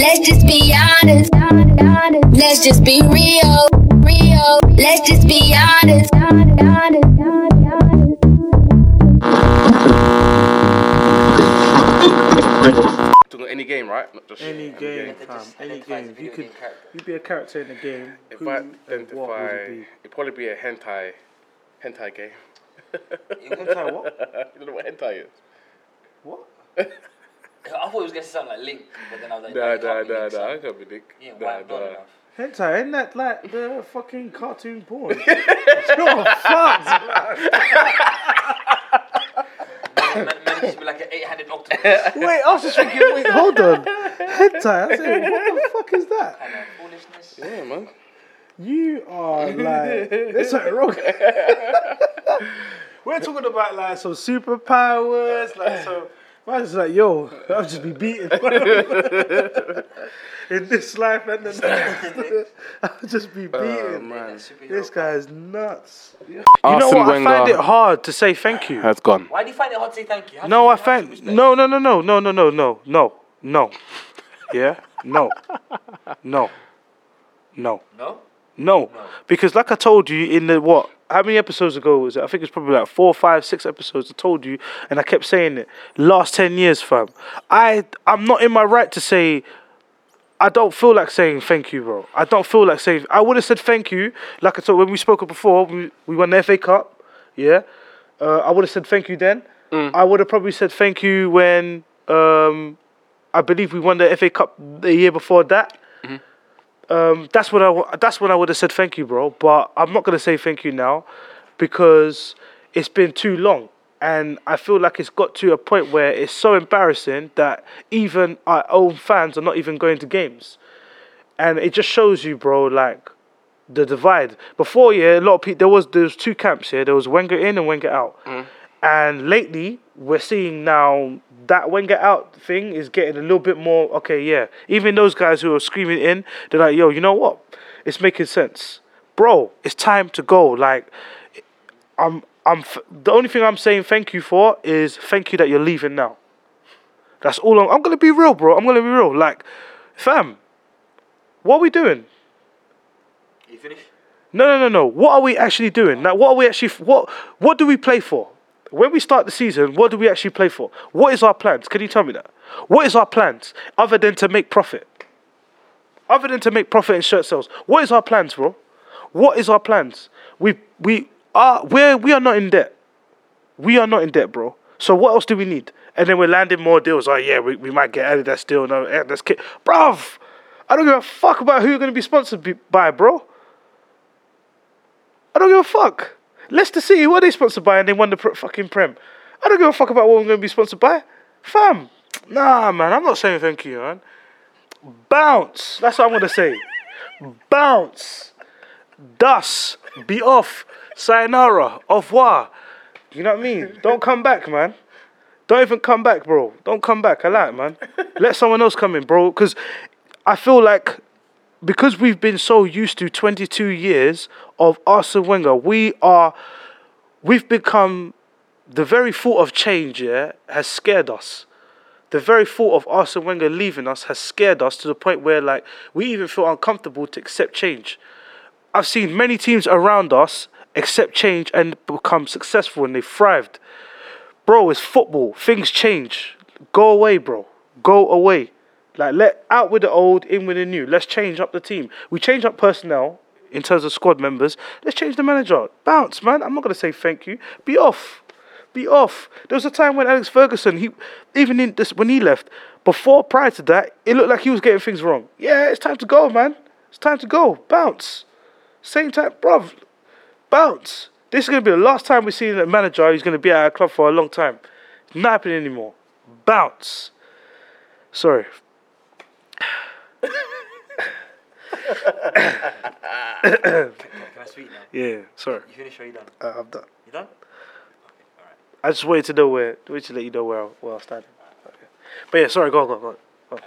Let's just be honest. Let's just be real. Real. Let's just be honest. Talking any game, right? Not just Any game, They fam. just Any game. as If a you could, game character. you be a character in the game. If who I and what would identify, it it'd probably be a hentai, hentai game. You- be? Hentai what? you don't know what hentai is? What? I thought it was gonna sound like Link, but then I was like, Nah, nah, nah, nah. I can't be Nick. Yeah, Nah, white blood nah. enough. Hentai, isn't that like the fucking cartoon porn? You're fucked. Man, man, it should be like an eight-handed octopus. Wait, I was just thinking, wait, hold on. Hentai, I said, what the fuck is that? kind of foolishness. Yeah, man. You are like, there's something wrong. We're talking about like some superpowers, like some. I was like, yo, I'll just be beaten in this life and the next. I'll just be beaten. Oh, man. Superhero. this guy's nuts. You know Arsene what? I find it hard to say thank you. has gone. Why do you find it hard to say thank you? How No, you- I how find no, no, no, no, no, no, no, no, no, no. Yeah, no, no, no. No? No, because like I told you in the what? How many episodes ago was it? I think it's probably like four, five, six episodes. I told you, and I kept saying it. Last ten years, fam. I I'm not in my right to say. I don't feel like saying thank you, bro. I don't feel like saying. I would have said thank you, like I told when we spoke before. We we won the FA Cup, yeah. Uh, I would have said thank you then. I would have probably said thank you when um, I believe we won the FA Cup the year before that. Um, that's what I that's when I would have said thank you, bro. But I'm not gonna say thank you now because it's been too long, and I feel like it's got to a point where it's so embarrassing that even our own fans are not even going to games, and it just shows you, bro, like the divide. Before, yeah, a lot of people there was there was two camps here. There was Wenger in and Wenger out, and lately we're seeing now that Wenger out thing is getting a little bit more okay. Yeah, even those guys who are screaming in, they're like, yo, you know what? It's making sense, bro. It's time to go. Like, I'm I'm f- the only thing I'm saying thank you for is thank you that you're leaving now. That's all I'm. I'm gonna be real, bro. I'm gonna be real. Like, fam, what are we doing? You finished? No, no, no, no. What are we actually doing? Like, what are we actually? What What do we play for? When we start the season, what do we actually play for? What is our plans? Can you tell me that? What is our plans other than to make profit? Other than to make profit in shirt sales, what is our plans, bro? What is our plans? We we are we we are not in debt. We are not in debt, bro. So what else do we need? And then we're landing more deals. Oh yeah, we, we might get out of that deal. No, eh, Adidas kit, bruv. I don't give a fuck about who you're gonna be sponsored by, bro. I don't give a fuck. Leicester City, what are they sponsored by? And they won the fucking Prem. I don't give a fuck about what I'm going to be sponsored by. Fam. Nah, man, I'm not saying thank you, man. Bounce. That's what I'm going to say. Bounce. Dust. Be off. Sayonara. Au revoir. You know what I mean? Don't come back, man. Don't even come back, bro. Don't come back. I like, man. Let someone else come in, bro. Because I feel like because we've been so used to 22 years of Arsene Wenger, we are, we've become, the very thought of change, yeah, has scared us. The very thought of Arsene Wenger leaving us has scared us to the point where, like, we even feel uncomfortable to accept change. I've seen many teams around us accept change and become successful and they thrived. Bro, it's football. Things change. Go away, bro. Go away. Like let out with the old, in with the new. Let's change up the team. We change up personnel in terms of squad members. Let's change the manager. Bounce, man. I'm not gonna say thank you. Be off. Be off. There was a time when Alex Ferguson, he even in this when he left, before prior to that, it looked like he was getting things wrong. Yeah, it's time to go, man. It's time to go. Bounce. Same time, bruv. Bounce. This is gonna be the last time we see a manager who's gonna be at our club for a long time. It's not happening anymore. Bounce. Sorry. Can I speak now? Yeah, sorry. You finished or you done? Uh, I'm done. You done? All right. I just wanted to know where, wanted to let you know where, I- where I was standing. Okay. But yeah, sorry, go on, go on, go on.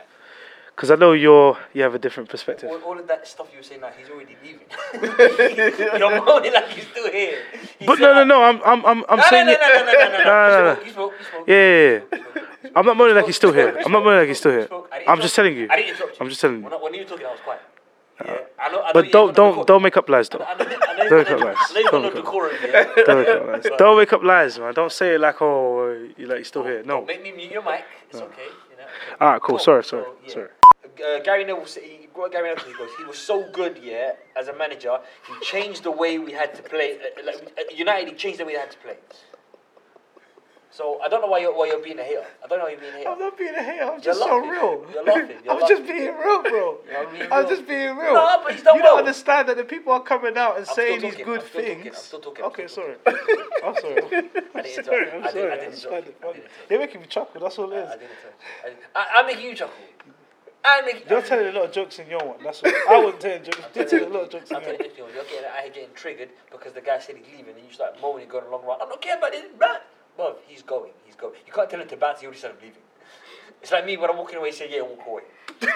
Because I know you're, you have a different perspective. All, all of that stuff you were saying, like he's already leaving. You're moaning like he's still here. He But no, no, like- no, I'm, I'm, I'm, I'm No, saying no, it. no, no, no, no, no, No, no, no. no. You spoke, you spoke, Yeah, you yeah, spoke. I'm not moaning like he's still here. I'm not moaning like he's still here. I'm just telling you. I didn't interrupt you. I'm just telling you. When, I- when you were talking, I was quiet. Yeah. I know, I know But don't no don't don't make up lies though. I know, I know Don't got no- lies. I know you got Don't no. Don't make up lies. Don't make up lies, man. Don't say it like oh you like you're still here. No. Make me mute your mic. It's okay. You know. okay. All right, cool. Sorry, sorry, So, yeah. sorry. Uh, Gary Neville, he, Gary Neville he goes, he was so good, yeah, as a manager, he changed the way we had to play. Uh, like, uh, United, he changed the way they had to play. So I don't know why you're why you're being a hater. I don't know why you're being a hater. I'm not being a hater. I'm just so real. You're laughing. You're I'm laughing. just being real, bro. Being I'm real. just being real. No, but he's done you well. don't understand that the people are coming out and I'm saying these good I'm still talking, things. I'm still talking, I'm okay, still sorry. talking. I'm sorry. I I'm didn't sorry. I'm I didn't- sorry. I I didn't just interrupt. find it I funny. didn't interrupt. You're making me chuckle. That's all it is. I didn't tell. I, I, I'm making you chuckle. I'm making. You're telling a lot of jokes in your one. That's what I wasn't telling jokes. You're telling a lot of jokes in I'm your telling one. you, you're getting, I getting triggered because the guy said he's leaving, and you start moaning, going along run. I'm not caring about this, bruh. Bruv, he's going, he's going. You can't tell him to bounce. He already said I'm leaving. It's like me when I'm walking away, say yeah, walk away.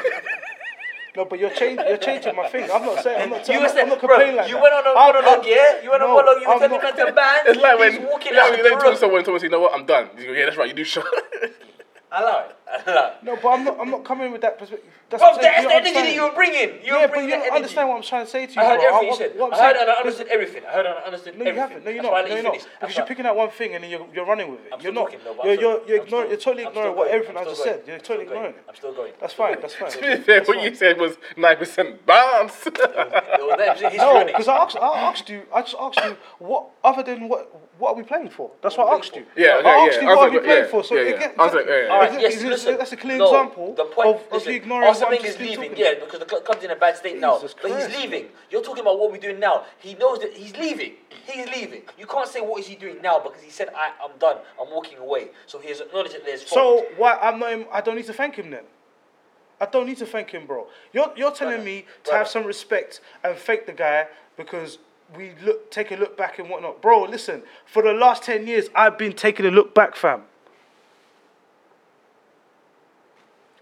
No, but you're changing. You're changing my thing. I'm not saying. I'm not. You I'm saying, I'm not bro, complaining like you that. went on a I'm- monologue, I'm- yeah? You went on a monologue, you were telling him to bounce. It's like when, he's walking yeah, out you then tell someone, someone say, you know what, I'm done. You go, yeah, that's right, you do shot. I allow it. Allow it. No, but I'm not. I'm not coming with that perspective. That's Bro, what I'm saying. that's You the energy that you were bringing. You yeah, were but bringing you don't understand what I'm trying to say to you. I heard bro. everything you what- said. what I'm I heard saying and I understood everything. I heard and I understood No, you haven't. No, you're not. No, you you're not. Because you're picking out one thing and then you're, you're running with it. I'm you're not. talking, but you're you're, you're, ignoring, you're totally ignoring what going. everything I'm just said. You're totally ignoring it. I'm still going. That's fine. That's fine. to be fair, what you said was 9% bounce. It was there. History No, because I asked you, I just asked you what other than what what are we playing for? That's what I asked you. Yeah, okay, I asked yeah. you what are we playing yeah, for. So yeah, yeah. gets- I like, yeah, yeah. All right, Is it- yes, listen. that's a clear no, example the point, of, of listen, you ignoring Arsene just is leaving, yeah, because the club's in a bad state now. Jesus But he's leaving. You're talking about what we're doing now. He knows that he's leaving. He's leaving. You can't say what is he doing now because he said, I, I'm done. I'm walking away. So he has acknowledged that there's fault. So why I'm not? I don't need to thank him then. I don't need to thank him, bro. You're you're telling Brother, me to brother. have some respect and thank the guy because we look take a look back and whatnot, bro. Listen, for the last ten years, I've been taking a look back, fam.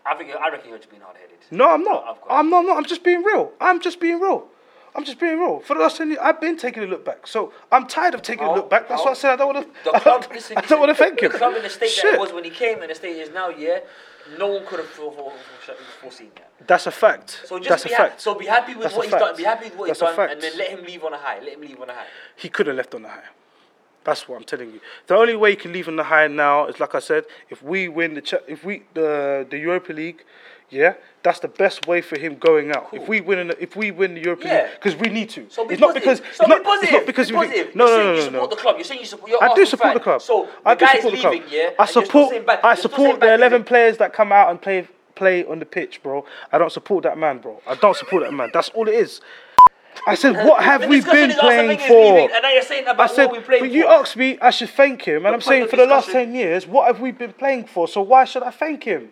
I think I reckon you're just being hard headed. No, I'm not. I'm not. I'm not. I'm just being real. I'm just being real. I'm just being real. For the last ten years, I've been taking a look back. So I'm tired of taking a look back. That's how- why I said I don't want oh. The to. listen, I don't want to thank him. The club in the state that it was when he came and the state is now, yeah, no one could have fore- fore- fore- foreseen that. That's a fact. So just That's be a ha- fact. so be happy with That's what he's fact. done. Be happy with what That's he's done, and then let him leave on a high. Let him leave on a high. He could have left on a high. That's what I'm telling you. The only way he can leave on the high now is, like I said, if we win the cha- if we the the Europa League, yeah, that's the best way for him going out. If we win, in the, if we win the Yeah. League, because we need to. So be it's not because so it's not, positive. It's not because be we positive. think, no, You're no, saying no, you no, support no. the club. You're saying you support. You're I do Arsenal support the club. So I do support the club. leaving, yeah. I and you're still support. I support the eleven players that come out and play play on the pitch, bro. I don't support that man, bro. I don't support that man. That's all it is. I said, uh, what have we been playing for? leaving, And now you're saying I said, what we played but you for. asked me, I should thank him, and The I'm saying for the last ten years, what have we been playing for? So why should I thank him?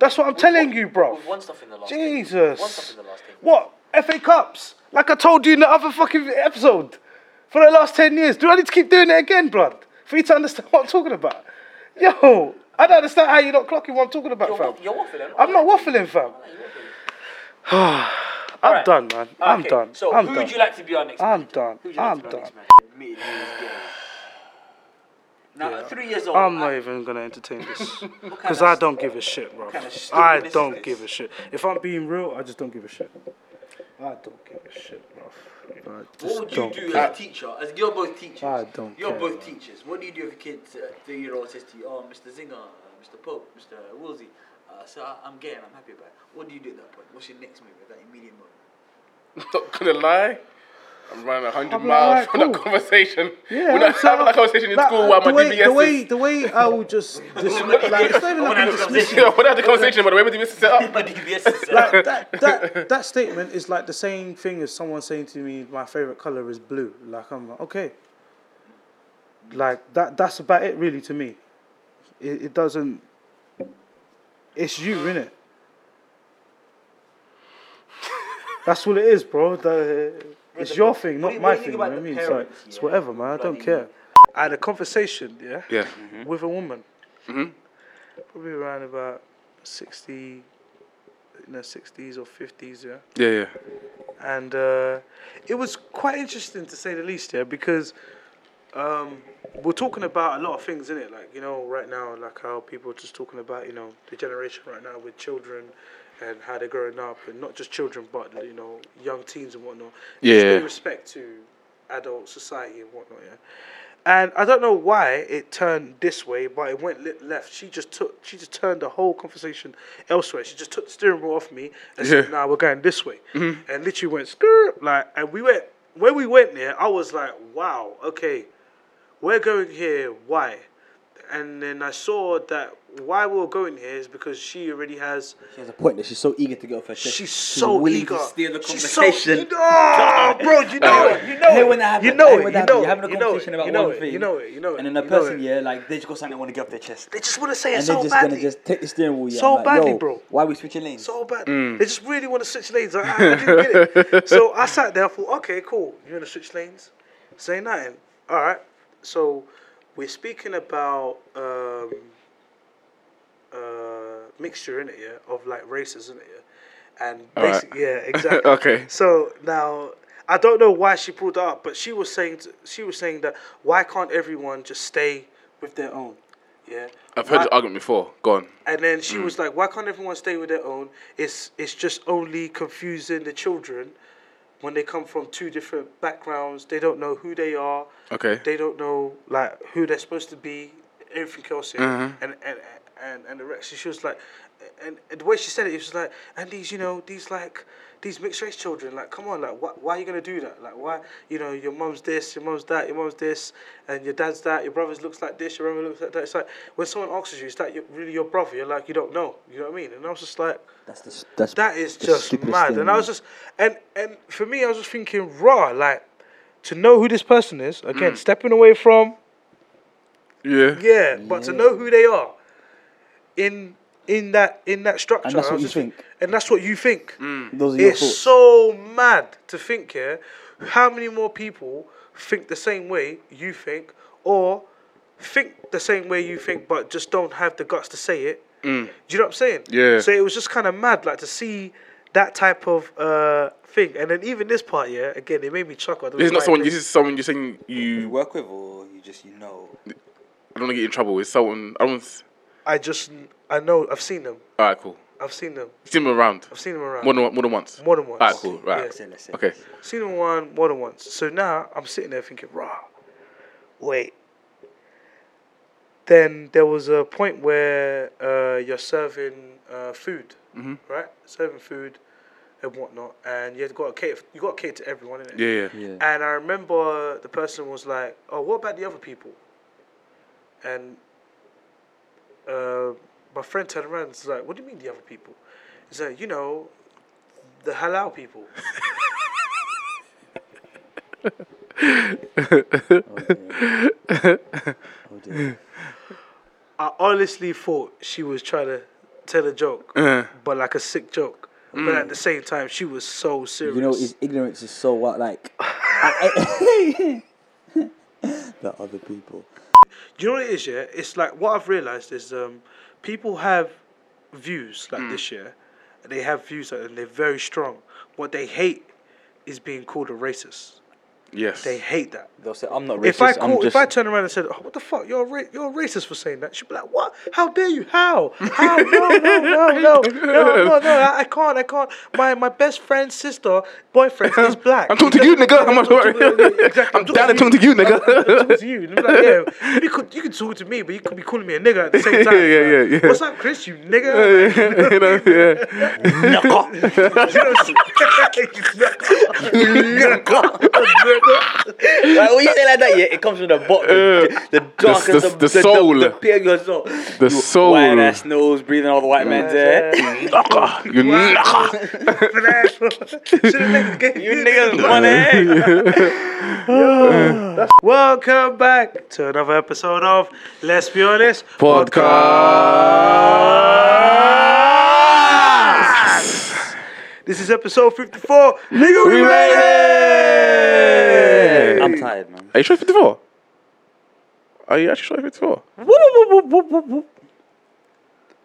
That's what I'm We've telling won- you, bro. We've won stuff in the last. Jesus. We've won stuff in the last. 10. What FA Cups? Like I told you in the other fucking episode, for the last ten years. Do I need to keep doing it again, blood? For you to understand what I'm talking about? Yo, I don't understand how you're not clocking what I'm talking about, You're, fam. you're waffling. I'm not waffling, fam. I'm Alright. done, man. I'm done. So I'm who done. would you like to be our next? I'm done. Who would you like I'm to be our done. Next manager? Admitted he was gay. Now, three years old. I'm I- not even gonna entertain this kind because of I don't give a shit, bro. kind of I don't this? give a shit. If I'm being real, I just don't give a shit. I don't give a shit, bro. What would you don't care. as a teacher? As you're both teachers. I don't You're care, both man. teachers. What do you do if a kid, uh, three-year-old, says to you, "Oh, Mr. Zinger, uh, Mr. Pope, Mr. Woolsey, uh, so I- I'm gay and I'm happy about it." What do you do at that point? What's your next move at that immediate moment? Not gonna lie. I'm running 100 I'm like, miles alright, from cool. that conversation. Yeah, We're not so- having that conversation in like, school while the my way, DBS the way, is. the way I would just dismiss, like, it's not even like have a a dismissing. Yeah, we're not the conversation, but the way my DBS is set up. My DBS is set like that, that that statement is like the same thing as someone saying to me, "My favorite color is blue." Like I'm like, okay. Like that. That's about it, really, to me. It, it doesn't. It's you, innit? That's all it is, bro. The, it's your thing, not do you- my you thing. think You know what I the mean? It's, like, parents, it's whatever, man. I don't bloody- care. I had a conversation, yeah, Yeah. with a woman, Mhm. probably around about sixty, in her sixties or fifties, yeah Yeah, yeah. and uh, it was quite interesting to say the least, yeah, because Um, we're talking about a lot of things, in it. Like you know, right now, like how people are just talking about you know the generation right now with children and how they're growing up, and not just children, but you know young teens and whatnot. Yeah. respect to adult society and whatnot. Yeah. And I don't know why it turned this way, but it went li- left. She just took, she just turned the whole conversation elsewhere. She just took the steering wheel off me and said, Yeah. "Nah, we're going this way," Hmm. and literally went skirt like, and we went when we went there. I was like, "Wow, okay, we're going here. Why?" And then I saw that why we were going here is because she already has. She has a point that she's so eager to get off her chest. She's so eager. to steer the She's so conversation. eager. Oh, bro, you know it. You know it. when that happens, you know it. You know it. You're having a you know conversation it. about you know one it. thing. You know it. You know it. And then a you know person, yeah, like they just got something they want to get off their chest. They just want to say it And so they're just gonna just take the steering wheel. Yeah, So badly, bro. Why are we switching lanes? so bad. Mm. They just really want to switch lanes. I, I didn't get it. So I sat there. I thought, okay, cool. You want to switch lanes? Say nothing. All right. So we're speaking about um, uh, mixture in it, yeah, of like races in it, yeah, and All right. basically, yeah, exactly. Okay. So now. I don't know why she pulled that up, but she was saying t- she was saying that why can't everyone just stay with their own, yeah. I've heard Why- this argument before. Go on. and then she was like, "Why can't everyone stay with their own? It's it's just only confusing the children when they come from two different backgrounds. They don't know who they are. Okay. They don't know like who they're supposed to be. Everything else. Mhm. And and and and the rest. She was like, and, and the way she said it, it was like, and these, you know, these like these mixed race children, like, come on, like, why, why are you gonna do that? Like, why, you know, your mum's this, your mum's that, your mum's this, and your dad's that, your brother's looks like this, your brother looks like that. It's like when someone asks you, is that your, really your brother? You're like, you don't know. You know what I mean? And I was just like, That's the that's that is the just mad. thing, And I was just, and and for me, I was just thinking, raw, like, to know who this person is. Mm. Again, stepping away from Yeah. yeah, but to know who they are in in that in that structure, And that's what you just- think. and that's what you think. Those are your It's thoughts. so mad to think here. How many more people think the same way you think, or think the same way you think, but just don't have the guts to say it? Do you know what I'm saying? Yeah. So it was just kind of mad, like to see that type of uh, thing, and then even this part, yeah. Again, it made me chuckle. I don't This is not someone. This is someone you're saying you you. work with, or you just you know. I don't want to get in trouble. It's someone. I don't. I just, I know, I've seen them. All right. Cool. I've seen them. Seen them around. I've seen them around. More than more than once. More than once. All right. Cool. Right. Yeah. Let's say, let's say. Okay. Seen them one more than once. So now I'm sitting there thinking, raw. Wait. Then there was a point where uh, you're serving uh, food, Mhm. right? Serving food and whatnot, and you got to cater. You got to cater to everyone, innit? Yeah. Yeah. Yeah. And I remember the person was like, "Oh, what about the other people?" And uh, my friend turned around and was like, "What do you mean the other people?" He's like, "You know, the halal people." Oh dear. I honestly thought she was trying to tell a joke, Uh, but like a sick joke. But at the same time, she was so serious. You know, his ignorance is so what like. I- I- the other people. You know what it is, yeah? It's like what I've realized is um, people have views like Mm. this year. They have views like, and they're very strong. What they hate is being called a racist. Yes. They hate that. They'll say, "I'm not racist. If I I'm call, just." if I turn around and said, oh, "What the fuck? You're a ra- you're racist for saying that," she'd be like, "What? How dare you? How? How? No, no, no, no, no, no, no! I, I can't, I can't. My my best friend's sister, boyfriend is black. I'm talking to you, nigga. I'm not talking to- exactly. I'm down to talking to you, nigga. I'm talking to you. And like, yeah, you could you could talk to me, but you could be calling me a nigga at the same time. Yeah, yeah, yeah. What's up, Chris? You nigga. you know, yeah. Like, when you say like that, yeah, it comes from the bottom, the, the darkest, the- the, the the, soul. the, the pit of your soul. The soul. White ass nose, breathing all the white man's air. You nigga. You niggas money. Welcome back to another episode of Let's Be Honest Podcast. This is episode 54. Nigga, we, We made it! I'm tired, man. Are you sure 54? Are you actually sure 54?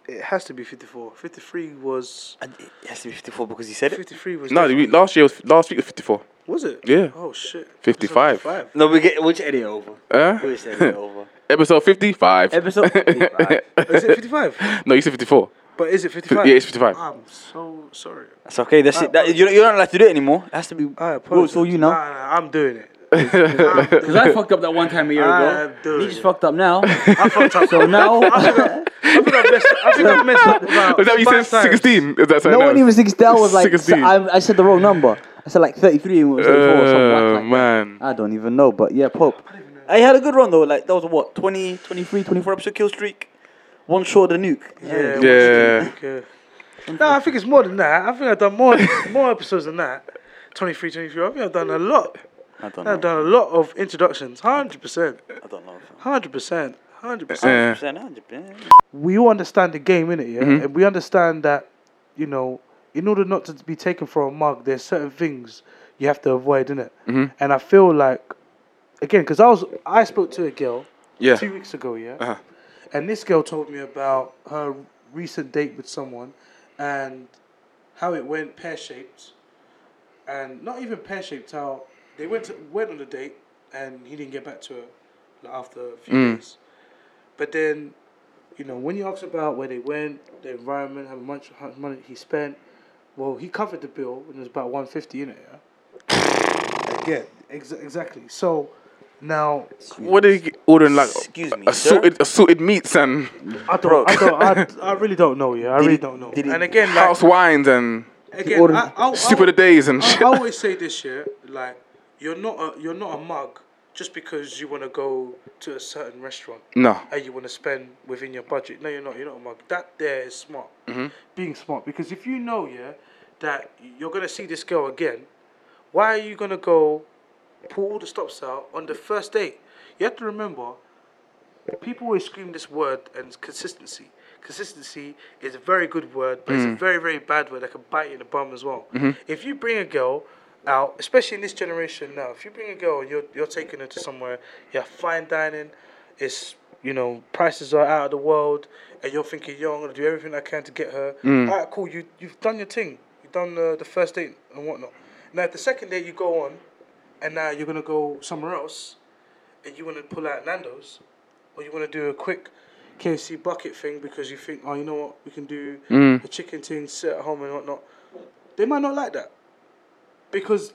It has to be 54. 53 was. And It has to be 54 because he said it. 53 was. No, the definitely- week- last year was last week was 54. Was it? Yeah. Oh shit. 55. 55. No, we get which edit over? Huh? Which edit over? Episode 55. Episode 55. Is it 55? no, you said 54. But is it 55? Yeah, it's 55. I'm so sorry. That's okay. That's it. That, you, you're not allowed to do it anymore. It has to be. I Well, apologize. it's all you know. Nah, nah, I'm doing it. Because I fucked up that one time a year I ago. am doing He just it. fucked up now. I fucked up. So now, I think I've messed, I think I've messed up about Was that you said? 16? Is that something no one even thinks that was like. 16. I, I said the wrong number. I said like 33 and it was 34 or something. Uh, like that. man. I don't even know, but yeah, Pope. I had a good run though. Like that was what 20, 23, 24 episode kill streak. One short of the nuke. Yeah. Yeah. Okay. No, I think it's more than that. I think I've done more more episodes than that. 23, 23. I think I've done a lot. I don't I've know. done a lot of introductions. 100%. I don't know. 100%. 100%. 100%, 100%. we all understand the game, innit? Yeah, Mhm. and we understand that, you know, in order not to be taken for a mug, there's certain things you have to avoid, innit? Mhm. And I feel like, again, because I was, I spoke to a girl Yeah. two weeks ago, yeah, Uh-huh. And this girl told me about her recent date with someone, and how it went pear shaped, and not even pear shaped. How they went to, went on a date, and he didn't get back to her like, after a few Mm. days. But then, you know, when you ask about where they went, the environment, how much, money he spent, well, he covered the bill, and it was about one fifty in it. Yeah. Again, ex- exactly. So now What did you order? Like Excuse me, assorted, assorted meats and I don't, I don't, I, I really don't know. Yeah, I really don't know. did he- And again, like, house wines and again, ordered I, I'll, stupid of days and I, shit. I always say this year, like you're not a you're not a mug just because you want to go to a certain restaurant No. and you want to spend within your budget. No, you're not. You're not a mug. That there is smart. Mm-hmm. Being smart because if you know, yeah, that you're gonna see this girl again, why are you gonna go pull all the stops out on the first date? You have to remember, people always scream this word and it's consistency. Consistency is a very good word, but it's a very, very bad word that can bite you in the bum as well. If you bring a girl out, especially in this generation now, if you bring a girl and you're, you're taking her to somewhere, you're fine dining, it's, you know, prices are out of the world, and you're thinking, yo, I'm going to do everything I can to get her. All right, cool, you, you've done your thing. You've done uh, the first date and whatnot. Now, the second date you go on, and now you're going to go somewhere else, and you want to pull out Nando's, or you want to do a quick KFC bucket thing because you think, oh, you know what, we can do a chicken thing, sit at home and whatnot. They might not like that because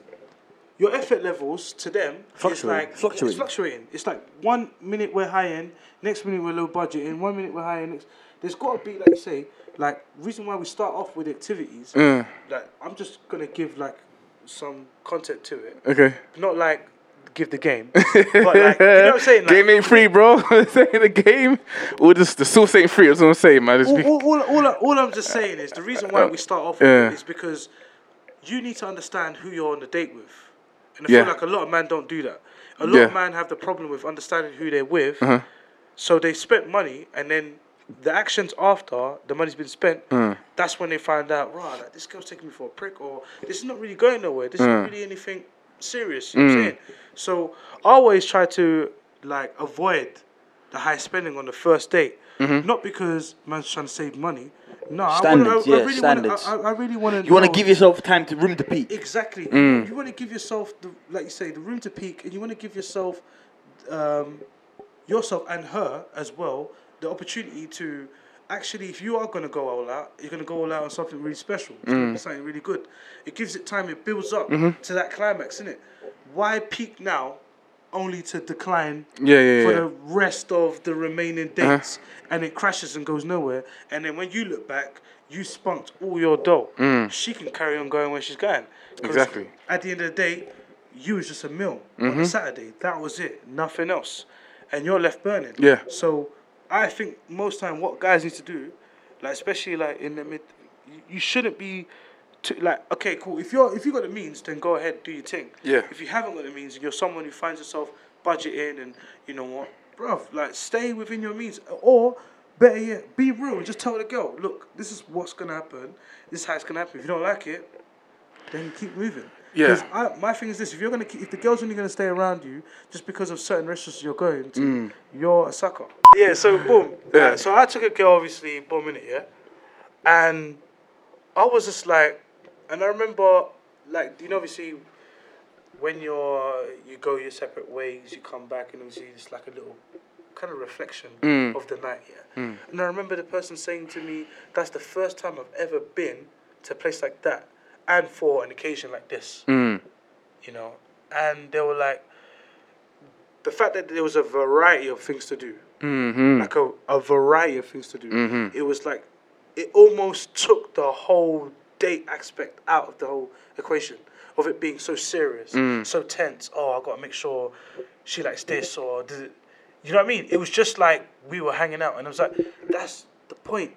your effort levels to them is Fluctuate- like fluctuating. It's fluctuating. It's like one minute we're high end, next minute we're low budget, and one minute we're high end. Next, there's got to be like you say, like reason why we start off with activities. Mm. Like I'm just gonna give like some content to it, Okay. not like give the game, but like you know what I'm saying. Like, game ain't free, bro. the game, or just the source ain't free. That's what I'm saying, man. Just all, all, all, all, all I'm just saying is the reason why we start off Yeah. is because you need to understand who you're on the date with. And I Yeah. feel like a lot of men don't do that. A lot Yeah. of men have the problem with understanding who they're with. Uh-huh. So they spent money and then the actions after the money's been spent, Mm. that's when they find out, right, like, this girl's taking me for a prick or this is not really going nowhere. This Mm. isn't really anything serious. You know what I'm saying? So I always try to like avoid the high spending on the first date. Mm-hmm. Not because man's trying to save money. No, I, Standards, wanna, I, yeah, I really standards. Wanna, I, I really want to. You want to give yourself time to room to peak. exactly. Mm. You want to give yourself the like you say the room to peak, and you want to give yourself, um, yourself and her as well the opportunity to actually, if you are going to go all out, you're going to go all out on something really special. It's going to be something really good. It gives it time. It builds up mm-hmm. to that climax, isn't it? Why peak now, only to decline yeah, yeah, for yeah. the rest of the remaining uh-huh. dates, and it crashes and goes nowhere. And then when you look back, you spunked all your dough. Mm. She can carry on going where she's going. Exactly. At the end of the day, you was just a meal on a mm-hmm. Saturday. That was it. Nothing else. And you're left burning. Yeah. So I think most time what guys need to do, like especially like in the mid, you- you shouldn't be. To, like okay, cool. If you're if you got the means, then go ahead do your thing. Yeah. If you haven't got the means and you're someone who finds yourself budgeting and you know what, bruv, like stay within your means. Or better yet, be real and just tell the girl, look, this is what's gonna happen. This is how it's gonna happen. If you don't like it, then keep moving. Yeah. Because I, my thing is this: if you're gonna, keep, if the girl's only gonna stay around you just because of certain restaurants you're going to, mm. you're a sucker. Yeah. So boom. Yeah. Like, so I took a girl, obviously, boom in it, yeah, and I was just like, and I remember, like, you know, obviously, when you're you go your separate ways, you come back, and obviously it's like a little kind of reflection mm. of the night, yeah. Mm. And I remember the person saying to me, "That's the first time I've ever been to a place like that, and for an occasion like this." Mm. You know, and they were like, the fact that there was a variety of things to do, Mm-hmm. like a, a variety of things to do. It was like, it almost took the whole date aspect out of the whole equation of it being so serious, so tense. Oh, I got to make sure she likes this or does it. You know what I mean? It was just like we were hanging out, and I was like, that's the point.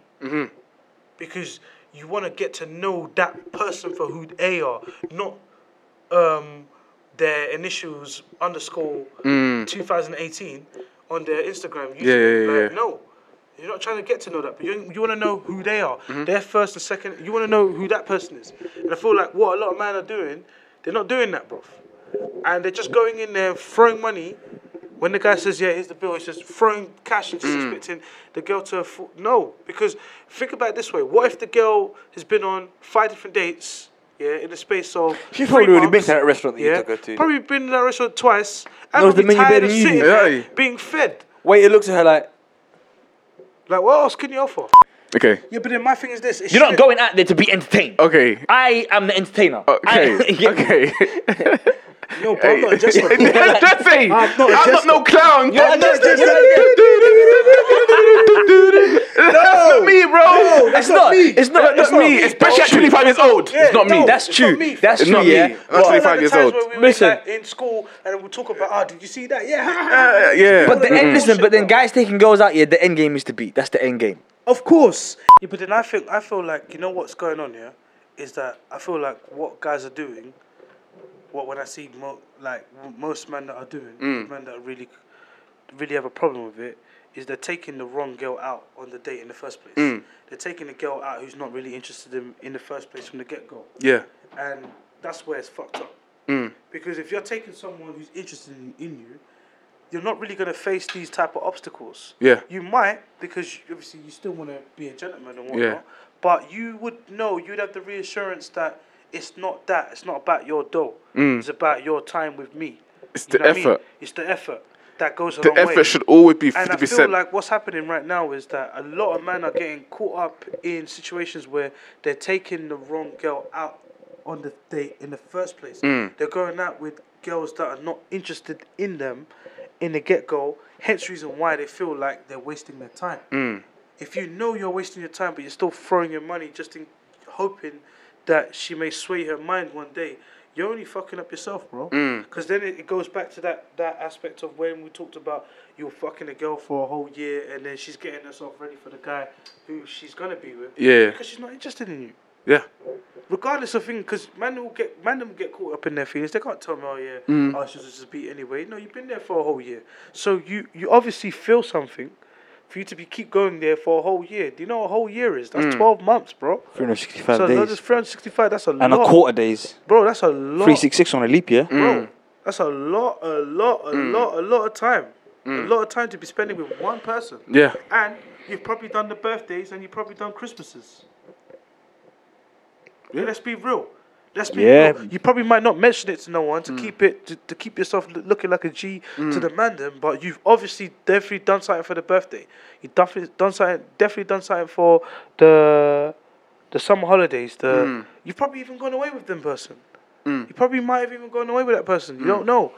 Because you want to get to know that person for who they are, not um, their initials underscore 2018 on their Instagram. Mm. Yeah, yeah, yeah, like, yeah. No, you're not trying to get to know that, but you, you want to know who they are. Mm-hmm. Their first and second. You want to know who that person is. And I feel like what a lot of men are doing, they're not doing that, bro. And they're just going in there throwing money. When the guy says, "Yeah, here's the bill," he's just throwing cash and just Mm. expecting the girl to afford. No, because think about it this way: What if the girl has been on five different dates? Yeah, in the space of She's three probably already been months, to that restaurant that you took her to. Probably been to that restaurant twice. And Knows the menu tired better of than you. sitting there Yeah. being fed. Wait, it looks at her like, Like, what else can you offer? Okay. Yeah, but then my thing is this: it You're not shouldn't- going out there to be entertained. Okay. I am the entertainer. Okay. I- okay. No, bro, I'm not a jester. Just say. I'm not a I'm not jester. no clown. You're not a jester, you're not That's not me, bro. It's not. It's not. That's not me. Especially at 25 years old. Yeah, It's not me. no. That's It's true. not me. That's It's true. not me. Yeah. I'm But 25 years old. where Listen. in school and we'll talk about, oh, did you see that? Yeah. Uh, yeah. But the end, listen. But then guys taking girls out here, the end game is to beat. That's the end game. Of course. Yeah, but then I think I feel like you know what's going on here is that I feel like what guys are doing, what when I see mo- like most men that are doing, mm. men that really, really have a problem with it, is they're taking the wrong girl out on the date in the first place. Mm. They're taking a girl out who's not really interested in in the first place from the get go, Yeah. and that's where it's fucked up. Mm. Because if you're taking someone who's interested in, in you, you're not really going to face these type of obstacles. Yeah. You might because obviously you still want to be a gentleman and whatnot. Yeah. But you would know you'd have the reassurance that it's not that. It's not about your dough. It's about your time with me. Mm. It's You the what I mean? effort. It's the effort that goes a The long effort way. should always be And I feel like what's happening right now is that a lot of men are getting caught up in situations where they're taking the wrong girl out on the date in the first place. Mm. They're going out with girls that are not interested in them in the get go. Hence, reason why they feel like they're wasting their time. Mm. If you know you're wasting your time, but you're still throwing your money just in hoping that she may sway her mind one day, you're only fucking up yourself, bro. Mm. Because then it, it goes back to that, that aspect of when we talked about you're fucking a girl for a whole year and then she's getting herself ready for the guy who she's gonna be with. Yeah. Because she's not interested in you. Yeah. Regardless of thing, because man will get man them get caught up in their feelings. They can't tell me, oh yeah, Mm. oh she was just beat anyway. No, you've been there for a whole year, so you you obviously feel something. For you to be keep going there for a whole year, do you know what a whole year is? Mm. That's hmm. twelve months, bro. 365 So days. that's three hundred sixty-five. That's a and lot, And a quarter days. bro. That's a lot, 366 on a leap year. bro. Hmm. That's a lot, a lot, a hmm. lot, a lot of time. A lot of time to be spending with one person. Yeah. And you've probably done the birthdays and you've probably done Christmases. Yeah. Let's be real. Let's be Yeah. real. You probably might not mention it to no one to mm. keep it to, to keep yourself loo- looking like a G to mm. the man then, but you've obviously definitely done something for the birthday. You've definitely done something definitely done something for the the summer holidays. The mm. you've probably even gone away with them person. You probably might have even gone away with that person. You don't know.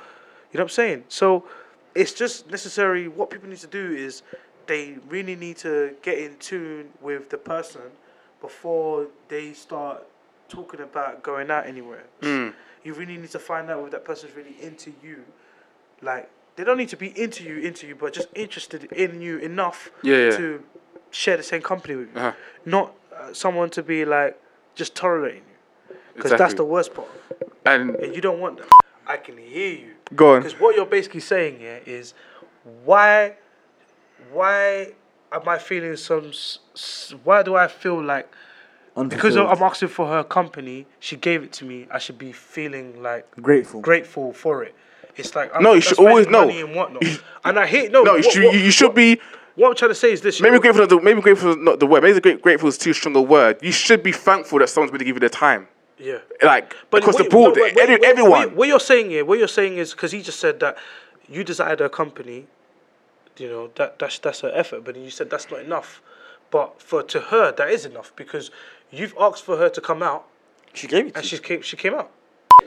You know what I'm saying? So it's just necessary. What people need to do is they really need to get in tune with the person before they start talking about going out anywhere. Mm. You really need to find out if that person's really into you. Like they don't need to be into you, into you, but just interested in you enough Yeah, yeah. to share the same company with you. Uh-huh. Not uh, someone to be like just tolerating you, because that's the worst part, And and you don't want that. I can hear you. go on. Because what you're basically saying here is, why, why am I feeling some? Why do I feel like because I'm asking for her company, she gave it to me. I should be feeling like Grateful. grateful for it. It's like I'm, No, you should always- no. and whatnot. and I hate no. No, you what- should, what- you, you should be. What I'm trying to say is this. Maybe grateful. is the- Maybe grateful not the word. Maybe great, grateful is too strong a word. You should be thankful that someone's going to give you their time. Yeah. Like across the board, wait, wait, any- wait, wait, everyone. What, you're saying here, what you're saying is because he just said that you desired a company, you know that that's that's her effort, but you said that's not enough. But for to her, that is enough because you've asked for her to come out, She gave it to and you. she came she came out.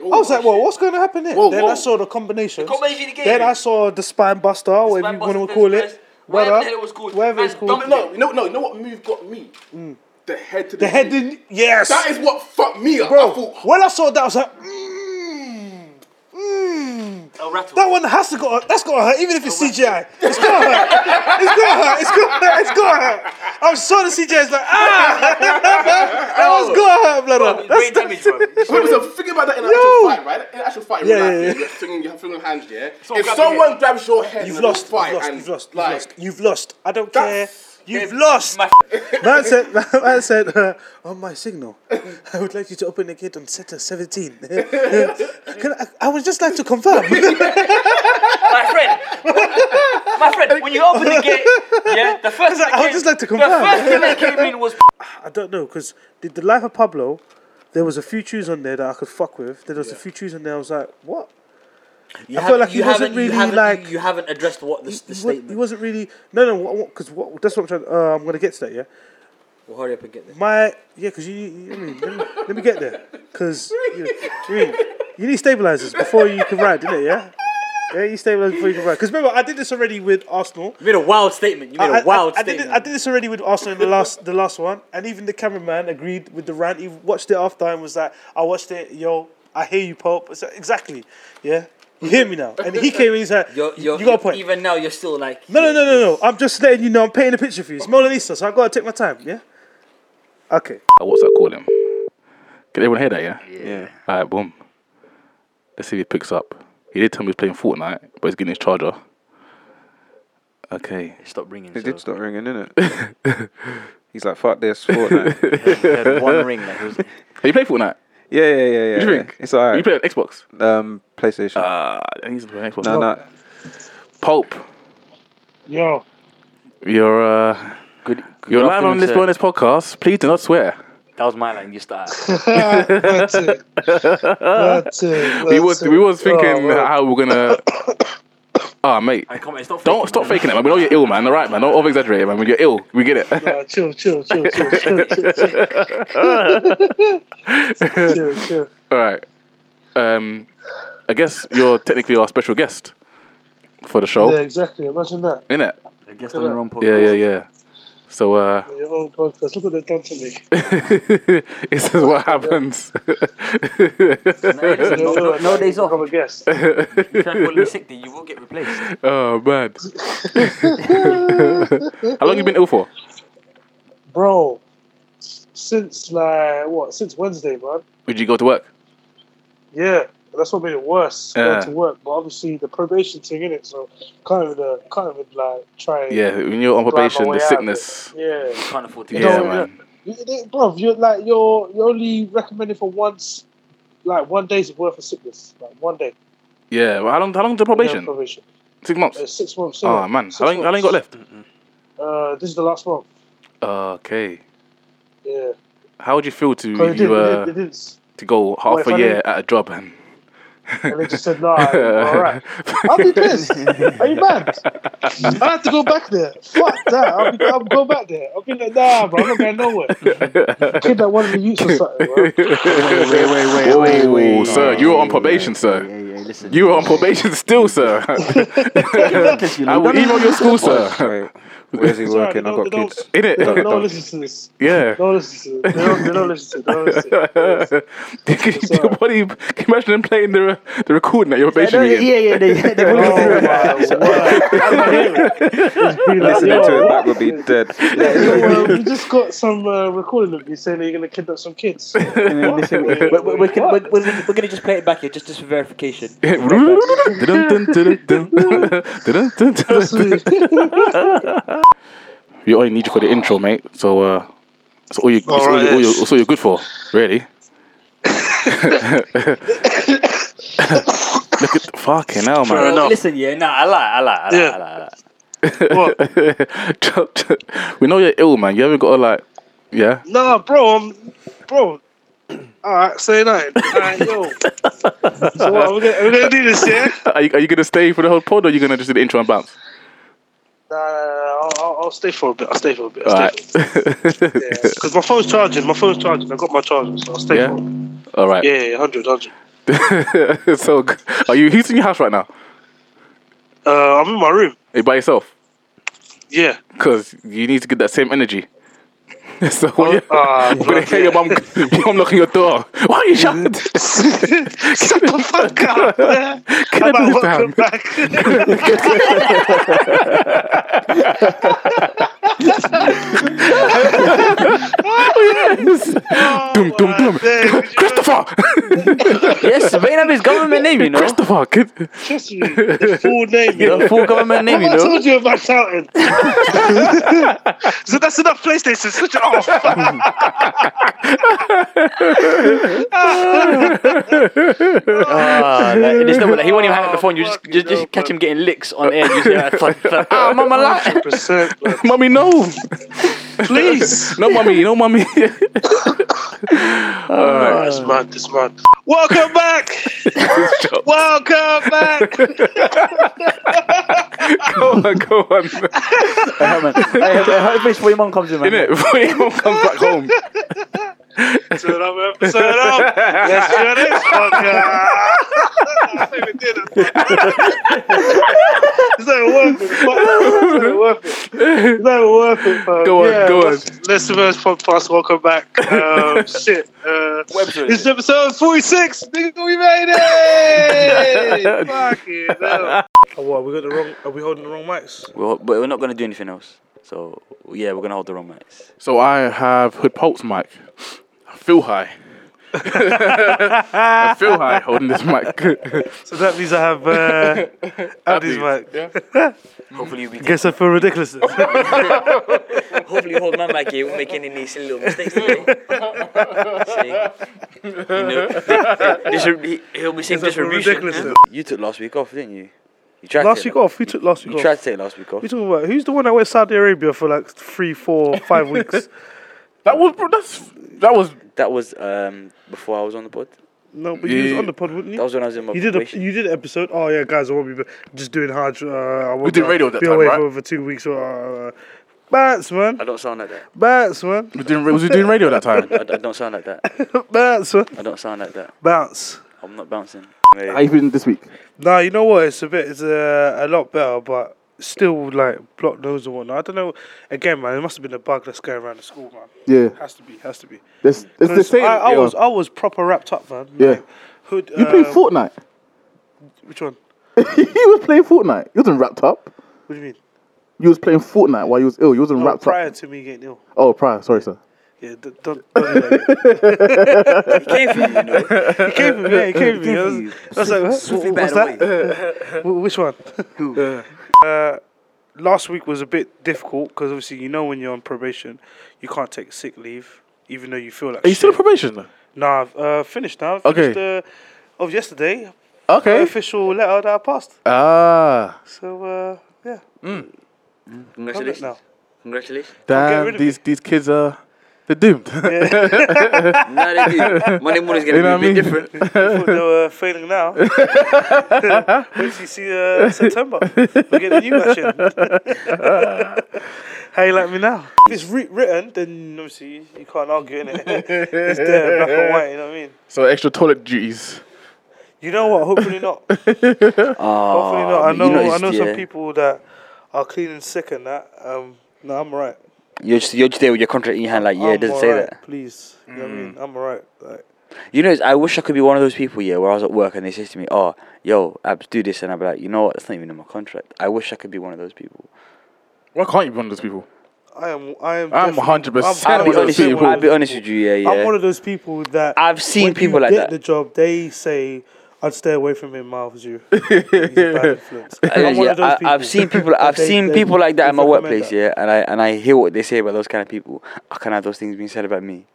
I was like, well, what's going to happen here? Whoa, Then whoa. I saw the combinations. The combination he gave then. I saw the spine buster, whatever spine you want to call it. Whatever Whether- the hell it was called. Whatever it's called. dump No, no, no. You know what move got me? Mm. The head to the, The head didn't. Yes. That is what fucked me up. Bro, I thought, when I saw that, I was like, mmm, Rattle. That one has to go. That's got to hurt, even if it's CGI. It's got to hurt. It's got to hurt. It's got to hurt. It's got to hurt. I saw the CGI. It's like ah, that one's got to hurt, blood. Brain damage, bro. Wait, so think about that in an Yo. actual fight, right? In an actual fight, in Yeah, real life, yeah, yeah, yeah. you're swinging, you're swinging hands, yeah. Someone if grab your someone grabs your head, You've in a lost. fight, You've lost. and You've lost. You've like, lost. You've lost. I don't care. That's- You've lost. My- Man said, man said, uh, on my signal, I would like you to open the gate on sector 17. Can I, I would just like to confirm. My friend, my friend, when you open the gate, yeah, the first thing that I would came, just like to the first thing that came in was I don't know, because the, the Life of Pablo, there was a few tunes on there that I could fuck with. Then there was a few tunes on there I was like, what? You I felt like he you wasn't haven't- you really, like- You, haven't addressed what the, He, the statement. he wasn't really. No, no, because what, that's what I'm trying. Uh, I'm gonna get to that. Yeah, Well, hurry up and get there. my yeah, because you, you I mean, let, me, let me get there. Because you, mean, you need stabilizers before you can ride, didn't it? Yeah, yeah, you stabilize before you can ride. Because remember, I did this already with Arsenal. You made a wild statement. You made I, a wild I, I, did statement. it, I did this already with Arsenal in the last the last one, and even the cameraman agreed with the rant. He watched it after and was like, "I watched it, yo. I hear you, Pope." Exactly, yeah. You hear me now? And he came in. He's like, You're, you're, "You got a point." Even now, you're still like. No, no, no, no, no. I'm just letting you know. I'm painting a picture for you. It's Mona Lisa, so I gotta take my time. Yeah. Okay. Uh, What's that call him? Can everyone hear that? Yeah. Yeah. All right, boom. Let's see if he picks up. He did tell me he's playing Fortnite, but he's getting his charger. Okay. Stop ringing. It so- did stop ringing, didn't it? He's like, fuck this, Fortnite. He had one ring. Like, was, Have you played Fortnite? Yeah, yeah, yeah, yeah. What do you yeah. think? It's alright. You play on Xbox? Um, PlayStation. Uh, I need to play on Xbox. no, no. Pope, Yo. you're uh, good, good you're live on this sir. on this podcast. Please do not swear. That was my line. You start. That's it. That's it. we was we was thinking Oh, how we're gonna. oh mate, I can't, don't stop faking it, man. We know you're ill, man. All right, man. Don't over exaggerate, man. When you're ill, we get it. Nah, chill, chill, chill, chill, chill, chill, chill. chill. All right. Um, I guess you're technically our special guest for the show. Yeah, exactly. Imagine that. In it. A guest on your own podcast. Yeah, yeah, yeah. So uh, Your own podcast. Look what they've done to me. this is what happens. no, no, no days off. I'm a guest. if You try to call me sick, then you will get replaced. oh man. How long you been ill for? Bro, since like, what, since Wednesday, man. Would you go to work? Yeah, that's what made it worse. Yeah. Going to work, but obviously the probation thing in it, so can't even, uh, can't even like try. and- Yeah, when you're on probation, the out of sickness. Yeah. Can't afford to. Yeah, get No, man. You- you- Bro, you're like you're you're only recommended for once, like one day's worth of sickness, like one day. Yeah. Well, how long? How long the Yeah, probation? Probation. Six months. Uh, six months. Oh yeah. man, Six how long? How long you got months. left? Uh, this is the last month. Okay. Yeah. How would you feel to Cause if they, you did, uh, did, they, did, to go half if a I year didn't- at a job and and they just said, no, all right." I'll be pissed. Are you mad? I have to go back there. Fuck that. I'll, be, I'll go back there. I'll be like, nah, bro. I'm not going nowhere. Kid that one of the youths or something, bro. Wait, wait, wait, wait, wait, Oh, wait. sir, you were on probation, sir. Hey, hey, listen. You are on probation still, sir. I will email your school, sir. Wait, where's he It's working? I've don't- got kids. don't- In They don't, it. no one listens to this. Yeah. No one listens to it. They don't, they don't listen to it. They don't listen to it. They don't listen. can, you, can you imagine them playing the the recording at your Yeah, probation no, yeah, yeah, they, they will Oh, listen to my it. It's been like, Listening to it back would be dead. yo, uh, we just got some uh, recording of you saying that you're going to kidnap some kids. We're, we're, we're, gonna- we're, we're, we're gonna just play it back here, just, just for verification. You That's me. only need you for the intro, mate. So uh, That's all you. That's all, Alright, you, all, you, yes. that's all you're good for, really. Look at the fucking hell, Fair man. enough. Listen, yeah, nah, I like, I like, I like, Yeah. I like, I like. What? we know you're ill, man. You haven't got to like, yeah. Nah, bro, I'm, bro. Alright, say that. Alright, yo. So what, we're gonna, we're gonna do this, yeah? Are you, are you gonna stay for the whole pod, or are you gonna just do the intro and bounce? Nah, I'll, I'll, I'll stay for a bit. I'll stay for a bit. I'll right. stay for a. Yeah, because my phone's charging. My phone's charging. I got my charger, so I'll stay Yeah? for a bit. All right. Yeah, yeah, 100, 100. so, are you? In your house right now? Uh, I'm in my room. Are you by yourself? Yeah. Because you need to get that same energy. so you, Ah, you're gonna hear your mum, your knocking your door. Why are you? Shut the fuck up. Get I'm out at of welcome this Dum dum dum. man. Christopher. Yes, Bainab is government name, you know. Christopher. Kid. Trust me. The full name, you know. The full government name, you I know. told you about shouting. so that's enough PlayStation. Switch it off. Ah, like, it's not, like, he won't even hang up the phone. You just, just, just catch him getting licks on air. You just hear, like, thud, thud. ah, mama, like. 100%, man. Mommy, no. Please. No, mommy. No, mommy. Oh, it's mad. It's mad. Welcome back. Welcome back. go on, go on. Hey, Herman. Hey, hey, how face before your mum comes in, man. Innit? Before your mum comes back home. Turn up, episode up. Let's do this podcast. I even did it. It's not worth it. It's not worth it. It's not worth it, fam. Go on, yeah, go on. what's- Listeners podcast, welcome back. Um, shit. Uh, this is episode 46. Nigga, we made it! Fucking hell. Oh, what? We got the wrong. Are we holding the wrong mics? We're, but we're not going to do anything else. So, yeah, we're going to hold the wrong mics. So I have Hood Pope's mic. I feel high. I feel high holding this mic. So that means I have uh, Abdi's mic. Yeah. Hopefully, we Guess I feel ridiculous. Hopefully, you hold my mic here. We're making any silly little mistakes today. See? You know, distrib- he'll be saying Guess distribution. ridiculous. You took last week off, didn't you? You tried Last to week take, off. Who took last week off? You off? tried to take last week off. What you talking about? Who's the one that went to Saudi Arabia for like three, four, five weeks? That was bro, that's that was That was um before I was on the pod. No, but you was on the pod, wouldn't That was when I was in my You did a probation. you did an episode. Oh yeah, guys, I won't be just doing hard. Uh, I won't did be- radio at that be time, away right? for over two weeks. Or, uh, bats, man, I don't sound like that. bats, man, was doing was he doing radio that time? I, I don't sound like that. bats, man, I don't sound like that. bounce. I'm not bouncing. How you been this week? Nah, you know what? It's a bit. It's uh, a lot better, but still like block nose and whatnot. I don't know. Again, man, it must have been a bug that's going around the school, man. Yeah, Has to be. Has to be. it's, it's the 'Cause same. I, I yeah. was I was proper wrapped up, man. Yeah. Like, hood. you played um, Fortnite. Which one? he was playing Fortnite. He wasn't wrapped up. What do you mean? You was playing Fortnite while you was ill. You wasn't No, wrapped prior up. to me getting ill. Oh, prior. Sorry, sir. Yeah, d- don't. don't do that. He came for you, you know. he came for me. Yeah, he came for me. I was, I was like, what? What's that? Which one? Uh, last week was a bit difficult because obviously you know when you're on probation, you can't take sick leave, even though you feel like. Are you still on probation? though? Nah, I've uh, finished now. I've Okay. Finished, uh, of yesterday, Okay. official letter that I passed. Ah, So uh, yeah, Congratulations. Congratulations. damn. of These these kids are they're doomed. no, they do. Monday morning's gonna You know be a what I bit mean? different. thought they were failing now. Wait till you see uh, September. We get a new action. How you like me now? If it's re- written, then obviously you, you can't argue in it. it's there, black and white. You know what I mean? so extra toilet duties. You know what? Hopefully not. Oh, Hopefully not. I you know. I noticed, know some yeah. people that are cleaning sick and that. Um, no, I'm alright. You're just, you're just there with your contract in your hand, like, yeah, it I'm doesn't say alright, that. Please, you know what I mean? Mm. I'm alright. Like, You know, I wish I could be one of those people, yeah, where I was at work and they say to me, oh, yo, Abs, do this. And I'd be like, you know what? That's not even in my contract. I wish I could be one of those people. Why can't you be one of those people? I am. I am. I'm definitely- 100% I'm I'll be one of honest, with you, people. I'll be honest with you, yeah, yeah. I'm one of those people that I've seen when people you like get that. the job, they say, I'd stay away from him, Miles. You, he's a bad influence. I'm one Yeah, of those I, I've seen people. I've they- seen they- people like that they in my recommend workplace. that. Yeah, and I and I hear what they say about those kind of people. I can't have those things being said about me.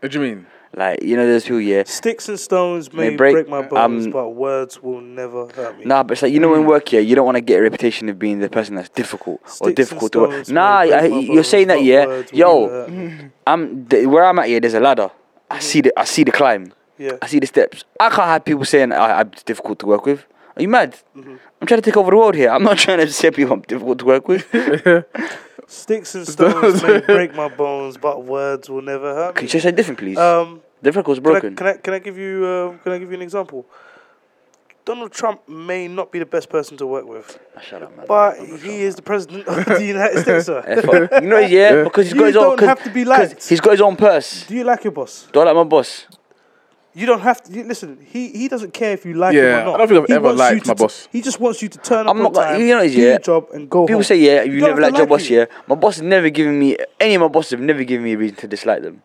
What do you mean? Like you know, those people. Yeah, Sticks and stones may, May break- break, my bones, um, but words will never hurt me. Nah, but it's like you know, in work, yeah, you don't want to get a reputation of being the person that's difficult or Sticks and difficult to work. stones Nah, break I, my you're bones, saying that, but yeah. words will Yo, never hurt me. I'm th- where I'm at. Yeah, there's a ladder. I see the I see the climb. Yeah. I see the steps. I can't have people saying I, I'm difficult to work with. Are you mad? Mm-hmm. I'm trying to take over the world here. I'm not trying to say people I'm difficult to work with. Sticks and stones may break my bones, but words will never hurt Can you say different, please? Um, the record's can I, broken. can I can I give you um, can I give you an example? Donald Trump may not be the best person to work with, Ah, Shut up, man. but he is the president of the United States, sir. You know, yeah, because he's got his own. don't 'cause- have to be liked. He's got his own purse. Do you like your boss? Do I like my boss? You don't have to. You, listen, he, he doesn't care if you like him Yeah, or not. I don't think I've He ever wants you liked to my t- boss. He just wants you to turn up I'm not on gonna- time, you know, do yeah. your job, and go People home. say, yeah, you, You never have liked to your like boss, him. yeah. My boss has never given me, any of my bosses have never given me a reason to dislike them.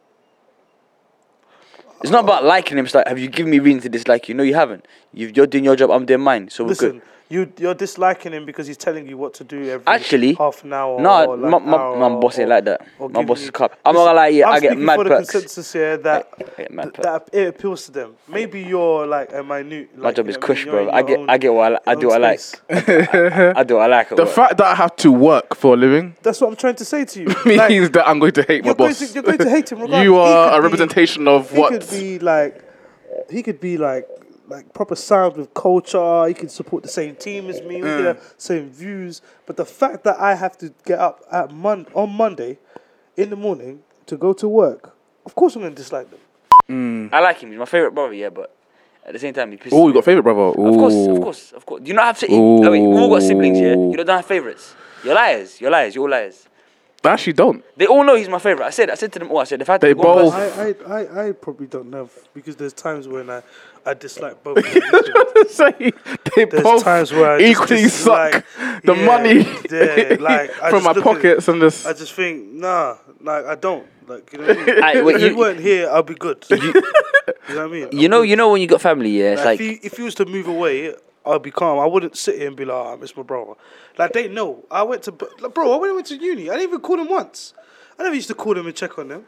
It's not about liking him, it's like, have you given me reason to dislike you? No, you haven't. You've, you're doing your job, I'm doing mine, so we're Listen, good. You you're disliking him because he's telling you what to do every Actually, half an hour. No, or like my, my, hour my boss ain't like that. My giving boss is you- cup. I'm not gonna lie, yeah, I'm I get speaking mad for the consensus here that I get that it appeals to them. Maybe you're like a minute. My job is um, cush, bro. I get, own- I get what I, I do. What I like. space. I do. What I like. at The work. fact that I have to work for a living That's what I'm trying to say to you. means Like, that I'm going to hate my boss. to, you're going to hate him. Regardless. you are a representation of what. He what? could be like, he could be like, like proper sound with culture. You can support the same team as me. We Mm. could have same views. But the fact that I have to get up at mon- on Monday, in the morning to go to work, of course I'm gonna dislike them. I like him. He's my favorite brother. Yeah, but at the same time, he pisses Oh, you got off. favorite brother. Of course, of course, of course. Do you not have to? Oh, wait, we all got siblings, yeah. You don't have favorites. You're liars. You're liars. You're all liars. I actually don't. They all know he's my favorite. I said, I said to them all. I said, if I had to They pick one both- person- I, I, I, I probably don't have because there's times when I, I dislike both. of them equally. Say they There's both times where I just equally dislike- suck the yeah, money yeah, like, I from just my look at pockets and this. I just think, nah, like I don't. Like you know, what I mean? Aye, wait, if you- you weren't here, I'll be good. You, know what I mean? you know, you know when you got family, yeah. It's Like, like, if, he, if he was to move away, I'd be calm. I wouldn't sit here and be like, oh, I miss my brother. Like, they know. I went to, like, bro, I went, went to uni. I didn't even call him once. I never used to call them and check on them.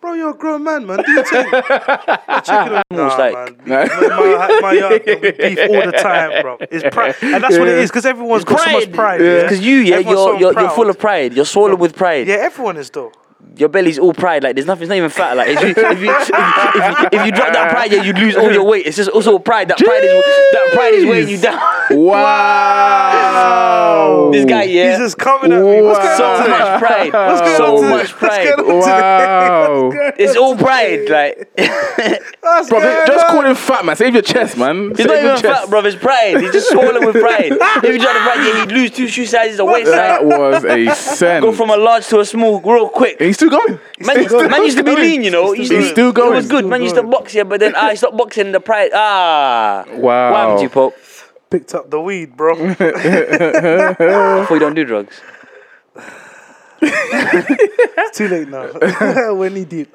Bro, you're a grown man, man. Do your thing. Not checking on Almost nah, like- man. My, my, my yard, we beef all the time, bro. It's pride. And that's what it is, because everyone's got so much pride. Yeah. Because you, yeah, Everyone's you're so you're, you're full of pride. You're swollen with pride. Yeah, everyone is, though. Your belly's all pride. Like there's nothing. It's not even fat. Like if you if you, if, you, if, you, if you drop that pride, yeah, you lose all your weight. It's just also pride. That pride is that pride is weighing you down. Wow. this guy, yeah, He's just coming at me. What's going so on today? much pride. What's going so on today? much What's pride. going on Wow. It's all pride. Like What's Bro, going just on? call him fat, man. Save your chest, man. He's Save not even chest. fat, bro. It's pride. He's just swollen with pride. if you drop the pride, yeah, he'd lose two shoe sizes, a waist That size, was a send. go from a large to a small real quick. And he's still going. Man, man used to be lean, you know. He's still used to- going. He's It was good. Man used to box, yeah, but then I stopped boxing. The pride, ah. Wow. What happened you, Pope? Picked up the weed, bro. Before you don't do drugs. it's Too late now. We're knee deep.